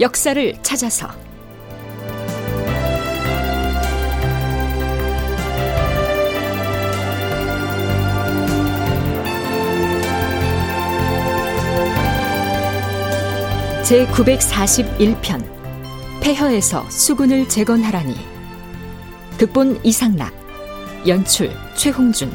역사를 찾아서. 제 941편 폐허에서 수군을 재건하라니. 극본 이상락 연출 최홍준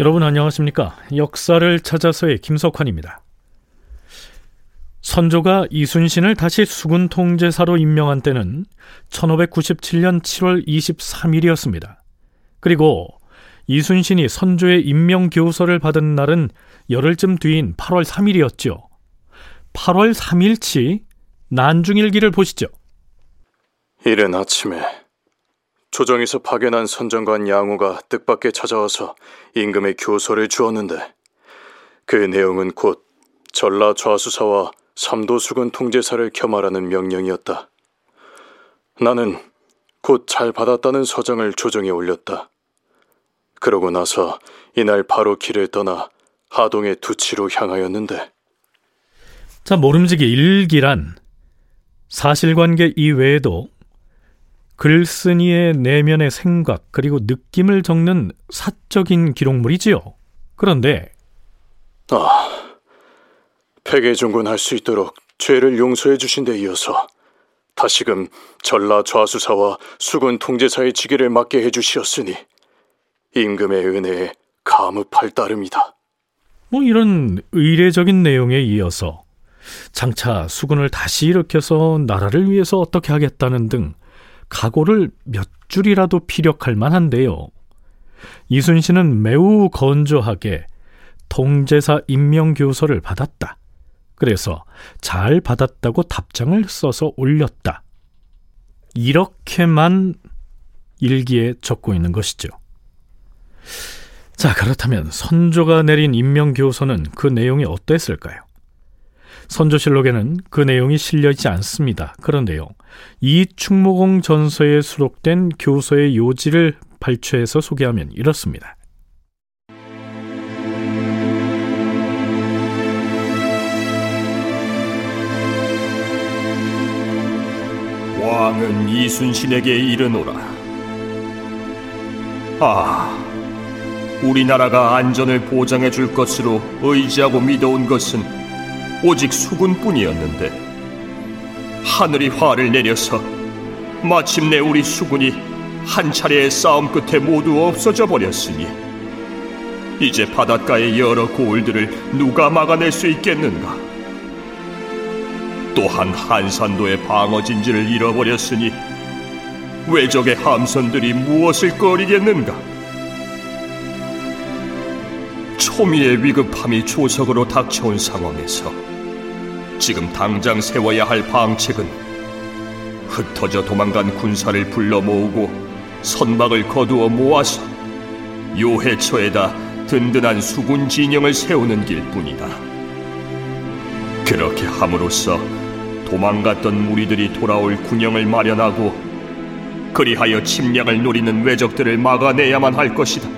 여러분 안녕하십니까? 역사를 찾아서의 김석환입니다. 선조가 이순신을 다시 수군 통제사로 임명한 때는 1597년 7월 23일이었습니다. 그리고 이순신이 선조의 임명 교서를 받은 날은 열흘쯤 뒤인 8월 3일이었죠. 8월 3일치 난중일기를 보시죠. 이른 아침에 조정에서 파견한 선정관 양호가 뜻밖에 찾아와서 임금의 교서를 주었는데 그 내용은 곧 전라 좌수사와 삼도수군 통제사를 겸하라는 명령이었다. 나는 곧 잘 받았다는 서정을 조정에 올렸다. 그러고 나서 이날 바로 길을 떠나 하동의 두치로 향하였는데 자, 모름지기 일기란 사실관계 이외에도 글쓴이의 내면의 생각 그리고 느낌을 적는 사적인 기록물이지요. 그런데 아, 폐계중군할 수 있도록 죄를 용서해 주신 데 이어서 다시금 전라 좌수사와 수군 통제사의 지기를 맡게 해 주시었으니 임금의 은혜에 감흡할 따름이다. 뭐 이런 의례적인 내용에 이어서 장차 수군을 다시 일으켜서 나라를 위해서 어떻게 하겠다는 등 각오를 몇 줄이라도 피력할 만한데요. 이순신은 매우 건조하게 통제사 임명교서를 받았다. 그래서 잘 받았다고 답장을 써서 올렸다. 이렇게만 일기에 적고 있는 것이죠. 자, 그렇다면 선조가 내린 임명교서는 그 내용이 어땠을까요? 선조실록에는 그 내용이 실려 있지 않습니다. 그런데요, 이 충무공 전서에 수록된 교서의 요지를 발췌해서 소개하면 이렇습니다. 왕은 이순신에게 이르노라. 아, 우리나라가 안전을 보장해 줄 것으로 의지하고 믿어온 것은 오직 수군뿐이었는데 하늘이 화를 내려서 마침내 우리 수군이 한 차례의 싸움 끝에 모두 없어져 버렸으니 이제 바닷가의 여러 고을들을 누가 막아낼 수 있겠는가? 또한 한산도의 방어 진지를 잃어버렸으니 외적의 함선들이 무엇을 꺼리겠는가? 초미의 위급함이 조석으로 닥쳐온 상황에서 지금 당장 세워야 할 방책은 흩어져 도망간 군사를 불러 모으고 선박을 거두어 모아서 요해처에다 든든한 수군 진영을 세우는 길뿐이다. 그렇게 함으로써 도망갔던 무리들이 돌아올 군영을 마련하고 그리하여 침략을 노리는 외적들을 막아내야만 할 것이다.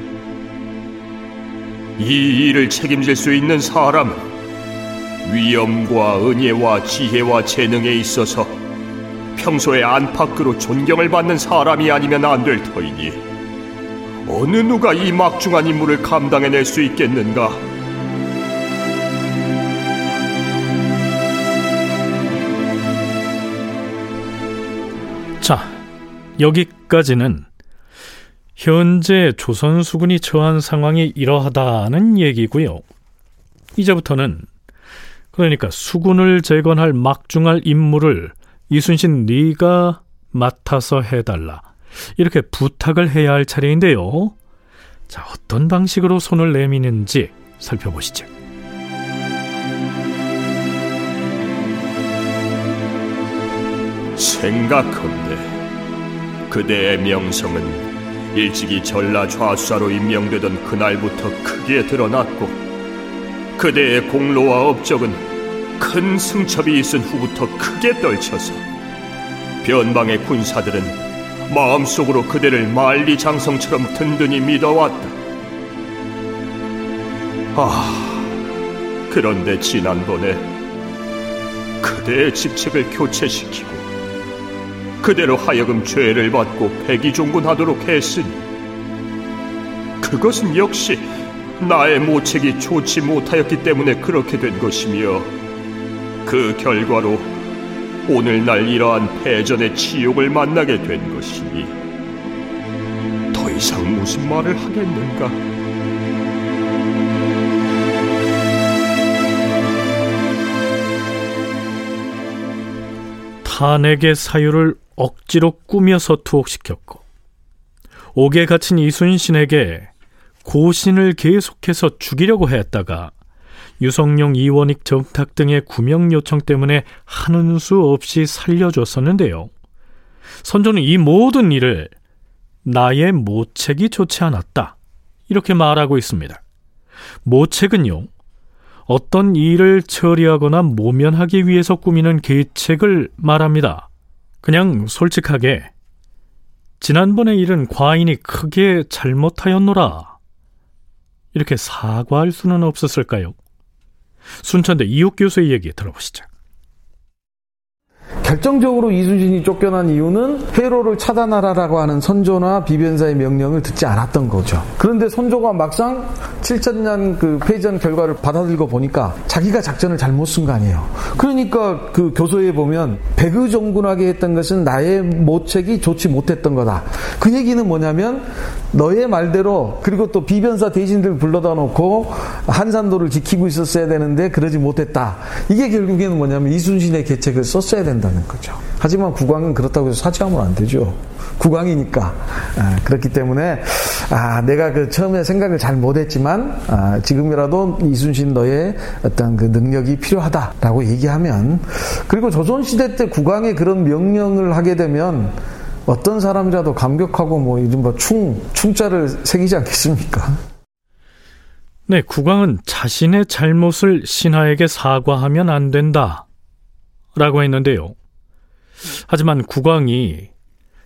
이 일을 책임질 수 있는 사람은 위엄과 은혜와 지혜와 재능에 있어서 평소에 안팎으로 존경을 받는 사람이 아니면 안 될 터이니 어느 누가 이 막중한 임무를 감당해낼 수 있겠는가? 자, 여기까지는 현재 조선 수군이 처한 상황이 이러하다는 얘기고요. 이제부터는 그러니까 수군을 재건할 막중할 임무를 이순신 네가 맡아서 해달라. 이렇게 부탁을 해야 할 차례인데요. 자, 어떤 방식으로 손을 내미는지 살펴보시죠. 생각컨대 그대의 명성은 일찍이 전라 좌수사로 임명되던 그날부터 크게 드러났고 그대의 공로와 업적은 큰 승첩이 있은 후부터 크게 떨쳐서 변방의 군사들은 마음속으로 그대를 만리장성처럼 든든히 믿어왔다. 아, 그런데 지난번에 그대의 직책을 교체시키고 그대로 하여금 죄를 받고 백이종군하도록 했으니 그것은 역시 나의 모책이 좋지 못하였기 때문에 그렇게 된 것이며 그 결과로 오늘날 이러한 패전의 치욕을 만나게 된 것이니 더 이상 무슨 말을 하겠는가? 탄핵의 사유를 억지로 꾸며서 투옥시켰고 옥에 갇힌 이순신에게 고신을 계속해서 죽이려고 했다가 유성룡, 이원익, 정탁 등의 구명 요청 때문에 하는 수 없이 살려줬었는데요. 선조는 이 모든 일을 나의 모책이 좋지 않았다. 이렇게 말하고 있습니다. 모책은요, 어떤 일을 처리하거나 모면하기 위해서 꾸미는 계책을 말합니다. 그냥 솔직하게, 지난번의 일은 과인이 크게 잘못하였노라. 이렇게 사과할 수는 없었을까요? 순천대 이욱 교수의 얘기 들어보시죠. 결정적으로 이순신이 쫓겨난 이유는 회로를 차단하라라고 하는 선조나 비변사의 명령을 듣지 않았던 거죠. 그런데 선조가 막상 7천년 그 패전 결과를 받아들고 보니까 자기가 작전을 잘못 쓴 거 아니에요. 그러니까 그 교서에 보면 백의종군하게 했던 것은 나의 모책이 좋지 못했던 거다. 그 얘기는 뭐냐면 너의 말대로 그리고 또 비변사 대신들 불러다 놓고 한산도를 지키고 있었어야 되는데 그러지 못했다. 이게 결국에는 뭐냐면 이순신의 계책을 썼어야 된다는 거죠. 하지만 국왕은 그렇다고 해서 사죄하면 안 되죠. 국왕이니까 아, 그렇기 때문에 아, 내가 그 처음에 생각을 잘 못했지만 아, 지금이라도 이순신 너의 어떤 그 능력이 필요하다라고 얘기하면 그리고 조선 시대 때 국왕의 그런 명령을 하게 되면 어떤 사람이라도 감격하고 뭐 이른바 충 충자를 새기지 않겠습니까? 네, 국왕은 자신의 잘못을 신하에게 사과하면 안 된다. 라고 했는데요. 하지만 국왕이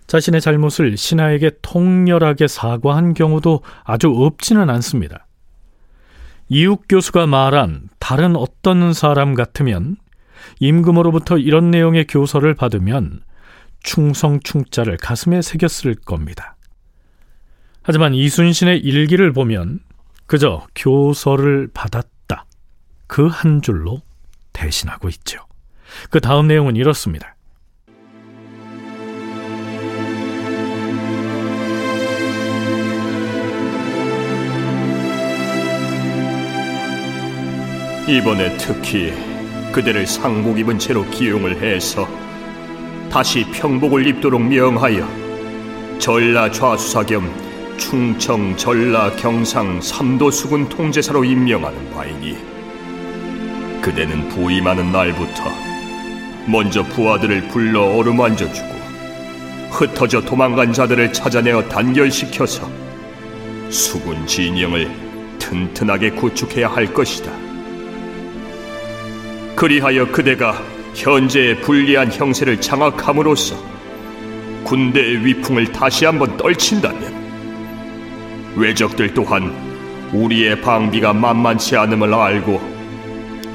자신의 잘못을 신하에게 통렬하게 사과한 경우도 아주 없지는 않습니다. 이욱 교수가 말한 다른 어떤 사람 같으면 임금으로부터 이런 내용의 교서를 받으면 충성 충자를 가슴에 새겼을 겁니다. 하지만 이순신의 일기를 보면 그저 교서를 받았다. 그 한 줄로 대신하고 있죠. 그 다음 내용은 이렇습니다. 이번에 특히 그대를 상복 입은 채로 기용을 해서 다시 평복을 입도록 명하여 전라 좌수사 겸 충청 전라 경상 삼도 수군 통제사로 임명하는 바이니 그대는 부임하는 날부터 먼저 부하들을 불러 어루만져주고 흩어져 도망간 자들을 찾아내어 단결시켜서 수군 진영을 튼튼하게 구축해야 할 것이다. 그리하여 그대가 현재의 불리한 형세를 장악함으로써 군대의 위풍을 다시 한번 떨친다면 외적들 또한 우리의 방비가 만만치 않음을 알고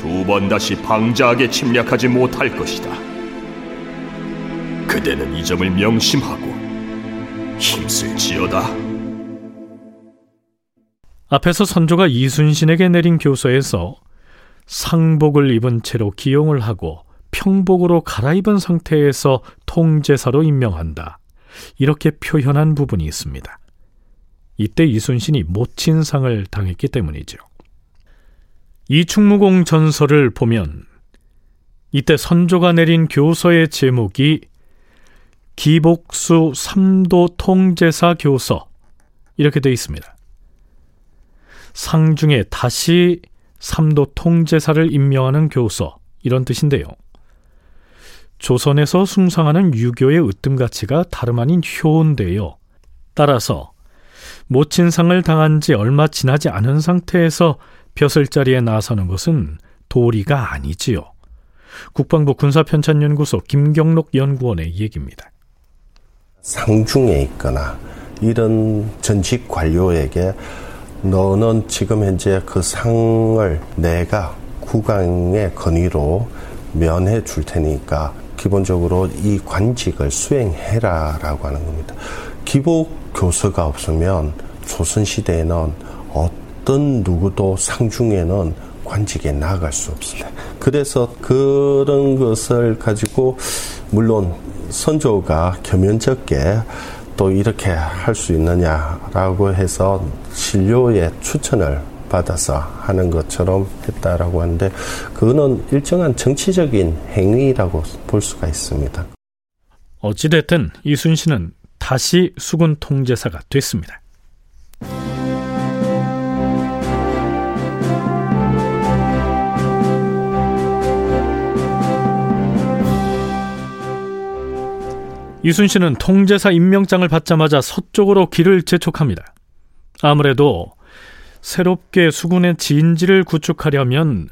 두 번 다시 방자하게 침략하지 못할 것이다. 그대는 이 점을 명심하고 힘쓸지어다. 앞에서 선조가 이순신에게 내린 교서에서 상복을 입은 채로 기용을 하고 평복으로 갈아입은 상태에서 통제사로 임명한다. 이렇게 표현한 부분이 있습니다. 이때 이순신이 모친상을 당했기 때문이죠. 이충무공 전설을 보면 이때 선조가 내린 교서의 제목이 기복수 삼도 통제사 교서 이렇게 되어 있습니다. 상중에 다시 삼도 통제사를 임명하는 교서 이런 뜻인데요. 조선에서 숭상하는 유교의 으뜸 가치가 다름 아닌 효인데요. 따라서 모친상을 당한 지 얼마 지나지 않은 상태에서 벼슬자리에 나서는 것은 도리가 아니지요. 국방부 군사편찬연구소 김경록 연구원의 얘기입니다. 상중에 있거나 이런 전직 관료에게 너는 지금 현재 그 상을 내가 국왕의 건의로 면해 줄 테니까 기본적으로 이 관직을 수행해라 라고 하는 겁니다. 기복 교서가 없으면 조선시대에는 어떤 누구도 상중에는 관직에 나아갈 수 없습니다. 그래서 그런 것을 가지고 물론 선조가 겸연쩍게 또 이렇게 할 수 있느냐라고 해서 신료의 추천을 받아서 하는 것처럼 했다라고 하는데 그거는 일정한 정치적인 행위라고 볼 수가 있습니다. 어찌됐든 이순신은 다시 수군 통제사가 됐습니다. 이순신은 통제사 임명장을 받자마자 서쪽으로 길을 재촉합니다. 아무래도 새롭게 수군의 진지를 구축하려면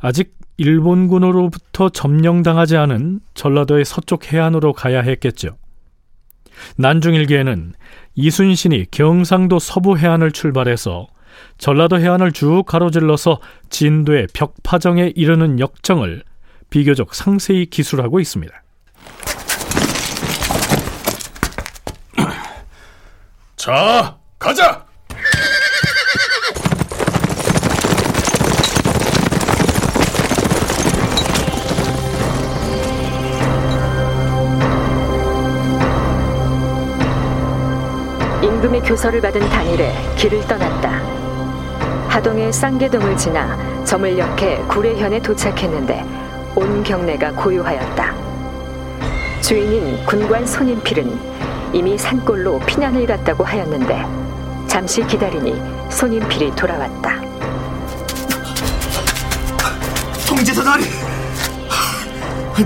아직 일본군으로부터 점령당하지 않은 전라도의 서쪽 해안으로 가야 했겠죠. 난중일기에는 이순신이 경상도 서부 해안을 출발해서 전라도 해안을 쭉 가로질러서 진도의 벽파정에 이르는 역정을 비교적 상세히 기술하고 있습니다. 자, 가자! 임금의 교서를 받은 당일에 길을 떠났다. 하동의 쌍계동을 지나 점을 역해 구례현에 도착했는데 온 경내가 고요하였다. 주인인 군관 손인필은 이미 산골로 피난을 갔다고 하였는데 잠시 기다리니 손인필이 돌아왔다. 통제사 나리!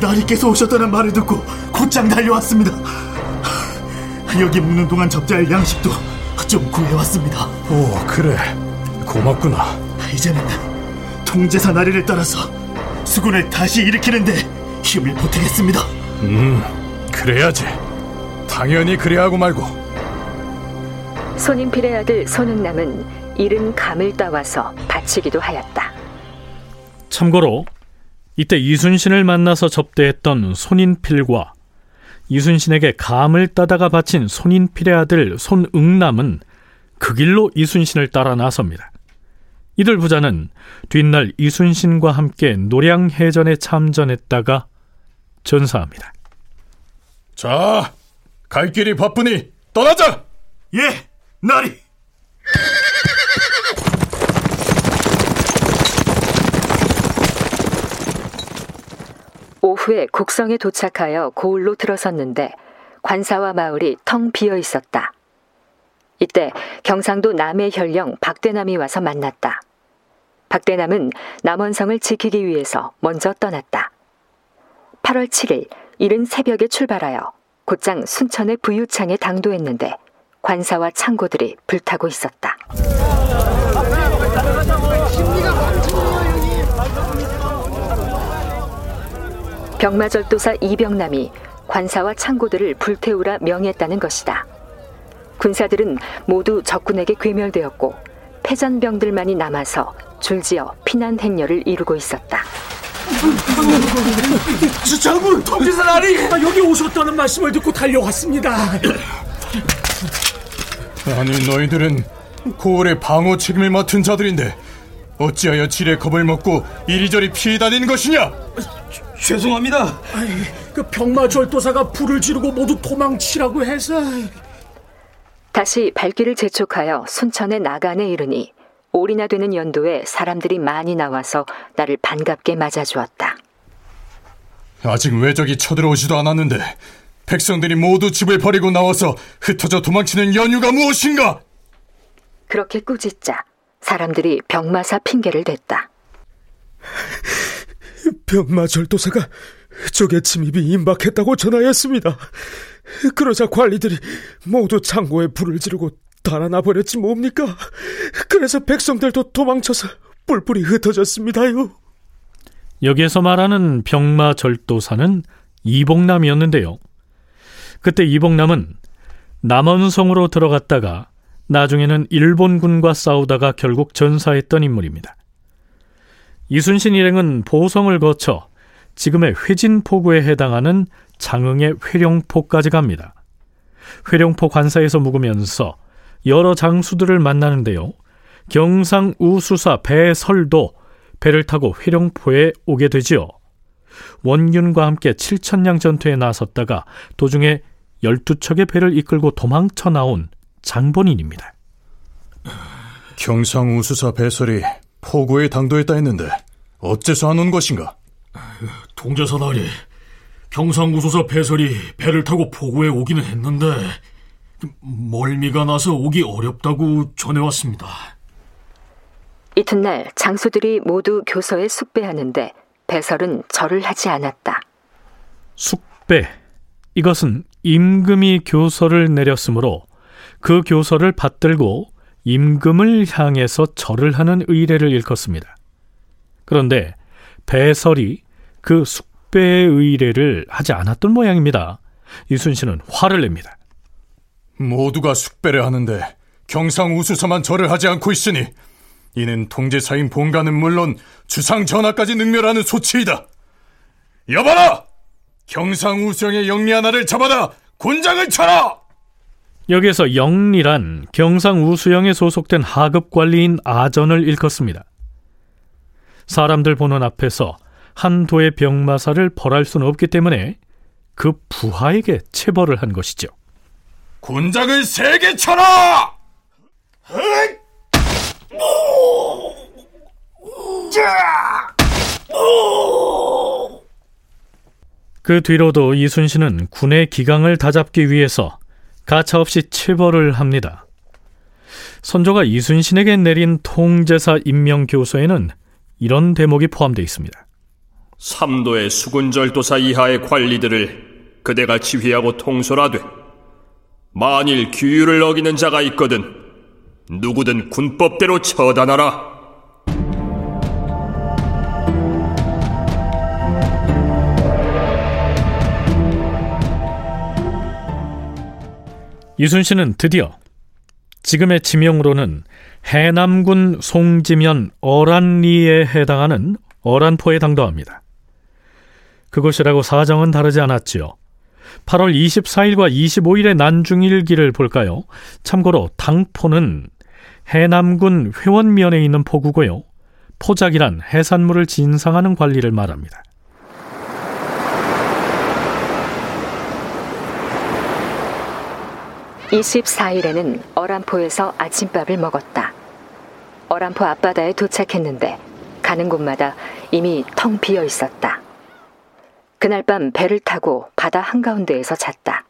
나리께서 오셨다는 말을 듣고 곧장 달려왔습니다. 여기 묵는 동안 접자할 양식도 좀 구해왔습니다. 오, 그래. 고맙구나. 이제는 통제사 나리를 따라서 수군을 다시 일으키는데 힘을 보태겠습니다. 음, 그래야지. 당연히 그래야 하고 말고. 손인필의 아들 손흥남은 이른 감을 따와서 바치기도 하였다. 참고로 이때 이순신을 만나서 접대했던 손인필과 이순신에게 감을 따다가 바친 손인필의 아들 손응남은 그 길로 이순신을 따라 나섭니다. 이들 부자는 뒷날 이순신과 함께 노량해전에 참전했다가 전사합니다. 자, 갈 길이 바쁘니 떠나자! 예, 나리! 오후에 곡성에 도착하여 고을로 들어섰는데 관사와 마을이 텅 비어 있었다. 이때 경상도 남해 현령 박대남이 와서 만났다. 박대남은 남원성을 지키기 위해서 먼저 떠났다. 8월 7일 이른 새벽에 출발하여 곧장 순천의 부유창에 당도했는데 관사와 창고들이 불타고 있었다. 병마절도사 이병남이 관사와 창고들을 불태우라 명했다는 것이다. 군사들은 모두 적군에게 괴멸되었고 패전병들만이 남아서 줄지어 피난 행렬을 이루고 있었다. 장군 통제사 나리 아, 여기 오셨다는 말씀을 듣고 달려왔습니다. 아니 너희들은 고을의 방어 책임을 맡은 자들인데 어찌하여 질의 겁을 먹고 이리저리 피해 다니는 것이냐? 죄송합니다. 그 병마절도사가 불을 지르고 모두 도망치라고 해서 다시 발길을 재촉하여 순천의 나간에 이르니 올이나 되는 연도에 사람들이 많이 나와서 나를 반갑게 맞아주었다. 아직 외적이 쳐들어오지도 않았는데 백성들이 모두 집을 버리고 나와서 흩어져 도망치는 연유가 무엇인가? 그렇게 꾸짖자 사람들이 병마사 핑계를 댔다. 병마 절도사가 적의 침입이 임박했다고 전하였습니다. 그러자 관리들이 모두 창고에 불을 지르고 달아나 버렸지 뭡니까? 그래서 백성들도 도망쳐서 뿔뿔이 흩어졌습니다요. 여기에서 말하는 병마 절도사는 이복남이었는데요. 그때 이복남은 남원성으로 들어갔다가 나중에는 일본군과 싸우다가 결국 전사했던 인물입니다. 이순신 일행은 보성을 거쳐 지금의 회진포구에 해당하는 장흥의 회령포까지 갑니다. 회령포 관사에서 묵으면서 여러 장수들을 만나는데요. 경상 우 수사 배설도 배를 타고 회령포에 오게 되지요. 원균과 함께 7천량 전투에 나섰다가 도중에 12척의 배를 이끌고 도망쳐 나온 장본인입니다. 경상 우 수사 배설이 포구에 당도했다 했는데 어째서 안 온 것인가? 동제사나리 경상우 수사 배설이 배를 타고 포구에 오기는 했는데 멀미가 나서 오기 어렵다고 전해왔습니다. 이튿날 장수들이 모두 교서에 숙배하는데 배설은 절을 하지 않았다. 숙배 이것은 임금이 교서를 내렸으므로 그 교서를 받들고 임금을 향해서 절을 하는 의례를 일컫습니다. 그런데 배설이 그 숙배의 의례를 하지 않았던 모양입니다. 이순신은 화를 냅니다. 모두가 숙배를 하는데 경상 우수사만 절을 하지 않고 있으니 이는 통제사인 본가는 물론 주상 전하까지 능멸하는 소치이다. 여봐라! 경상 우수영의 영리 하나를 잡아다 곤장을 쳐라! 여기에서 영리란 경상 우수영에 소속된 하급 관리인 아전을 일컫습니다. 사람들 보는 앞에서 한 도의 병마사를 벌할 수는 없기 때문에 그 부하에게 체벌을 한 것이죠. 곤장을 세게 쳐라! 그 뒤로도 이순신은 군의 기강을 다잡기 위해서 가차없이 체벌을 합니다. 선조가 이순신에게 내린 통제사 임명 교서에는 이런 대목이 포함되어 있습니다. 삼도의 수군절도사 이하의 관리들을 그대가 지휘하고 통솔하되 만일 규율을 어기는 자가 있거든 누구든 군법대로 처단하라. 이순신은 드디어 지금의 지명으로는 해남군 송지면 어란리에 해당하는 어란포에 당도합니다. 그곳이라고 사정은 다르지 않았지요. 8월 24일과 25일의 난중일기를 볼까요? 참고로 당포는 해남군 회원면에 있는 포구고요. 포작이란 해산물을 진상하는 관리를 말합니다. (24일에는) 어란포에서 아침밥을 먹었다 어란포 앞바다에 도착했는데 가는 곳마다 이미 텅 비어 있었다 그날 밤 배를 타고 바다 한가운데에서 잤다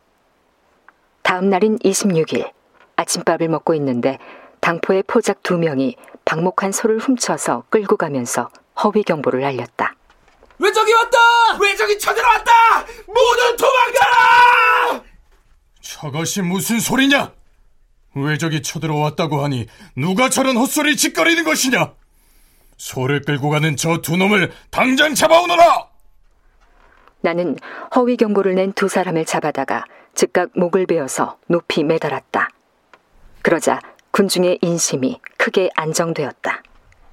다음 날인 (26일) 아침밥을 먹고 있는데 당포의 포작 두 명이 방목한 소를 훔쳐서 끌고 가면서 허위 경보를 알렸다. 외적이 왔다! 외적이 쳐들어왔다! 모두 도망가라! 저것이 무슨 소리냐? 외적이 쳐들어왔다고 하니 누가 저런 헛소리 짓거리는 것이냐? 소를 끌고 가는 저 두 놈을 당장 잡아오너라! 나는 허위 경보를 낸 두 사람을 잡아다가 즉각 목을 베어서 높이 매달았다. 그러자 군중의 인심이 크게 안정되었다.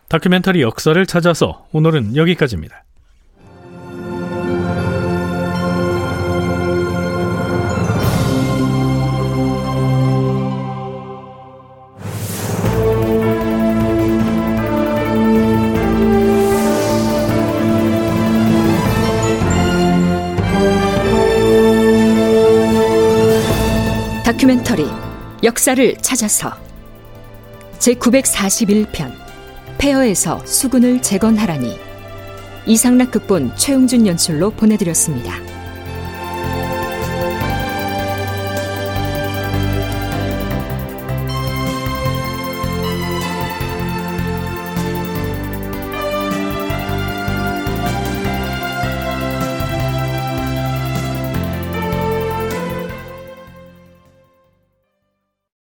다큐멘터리 역사를 찾아서 오늘은 여기까지입니다. 다큐멘터리 역사를 찾아서 제941편 폐허에서 수군을 재건하라니 이상락 극본 최용준 연출로 보내드렸습니다.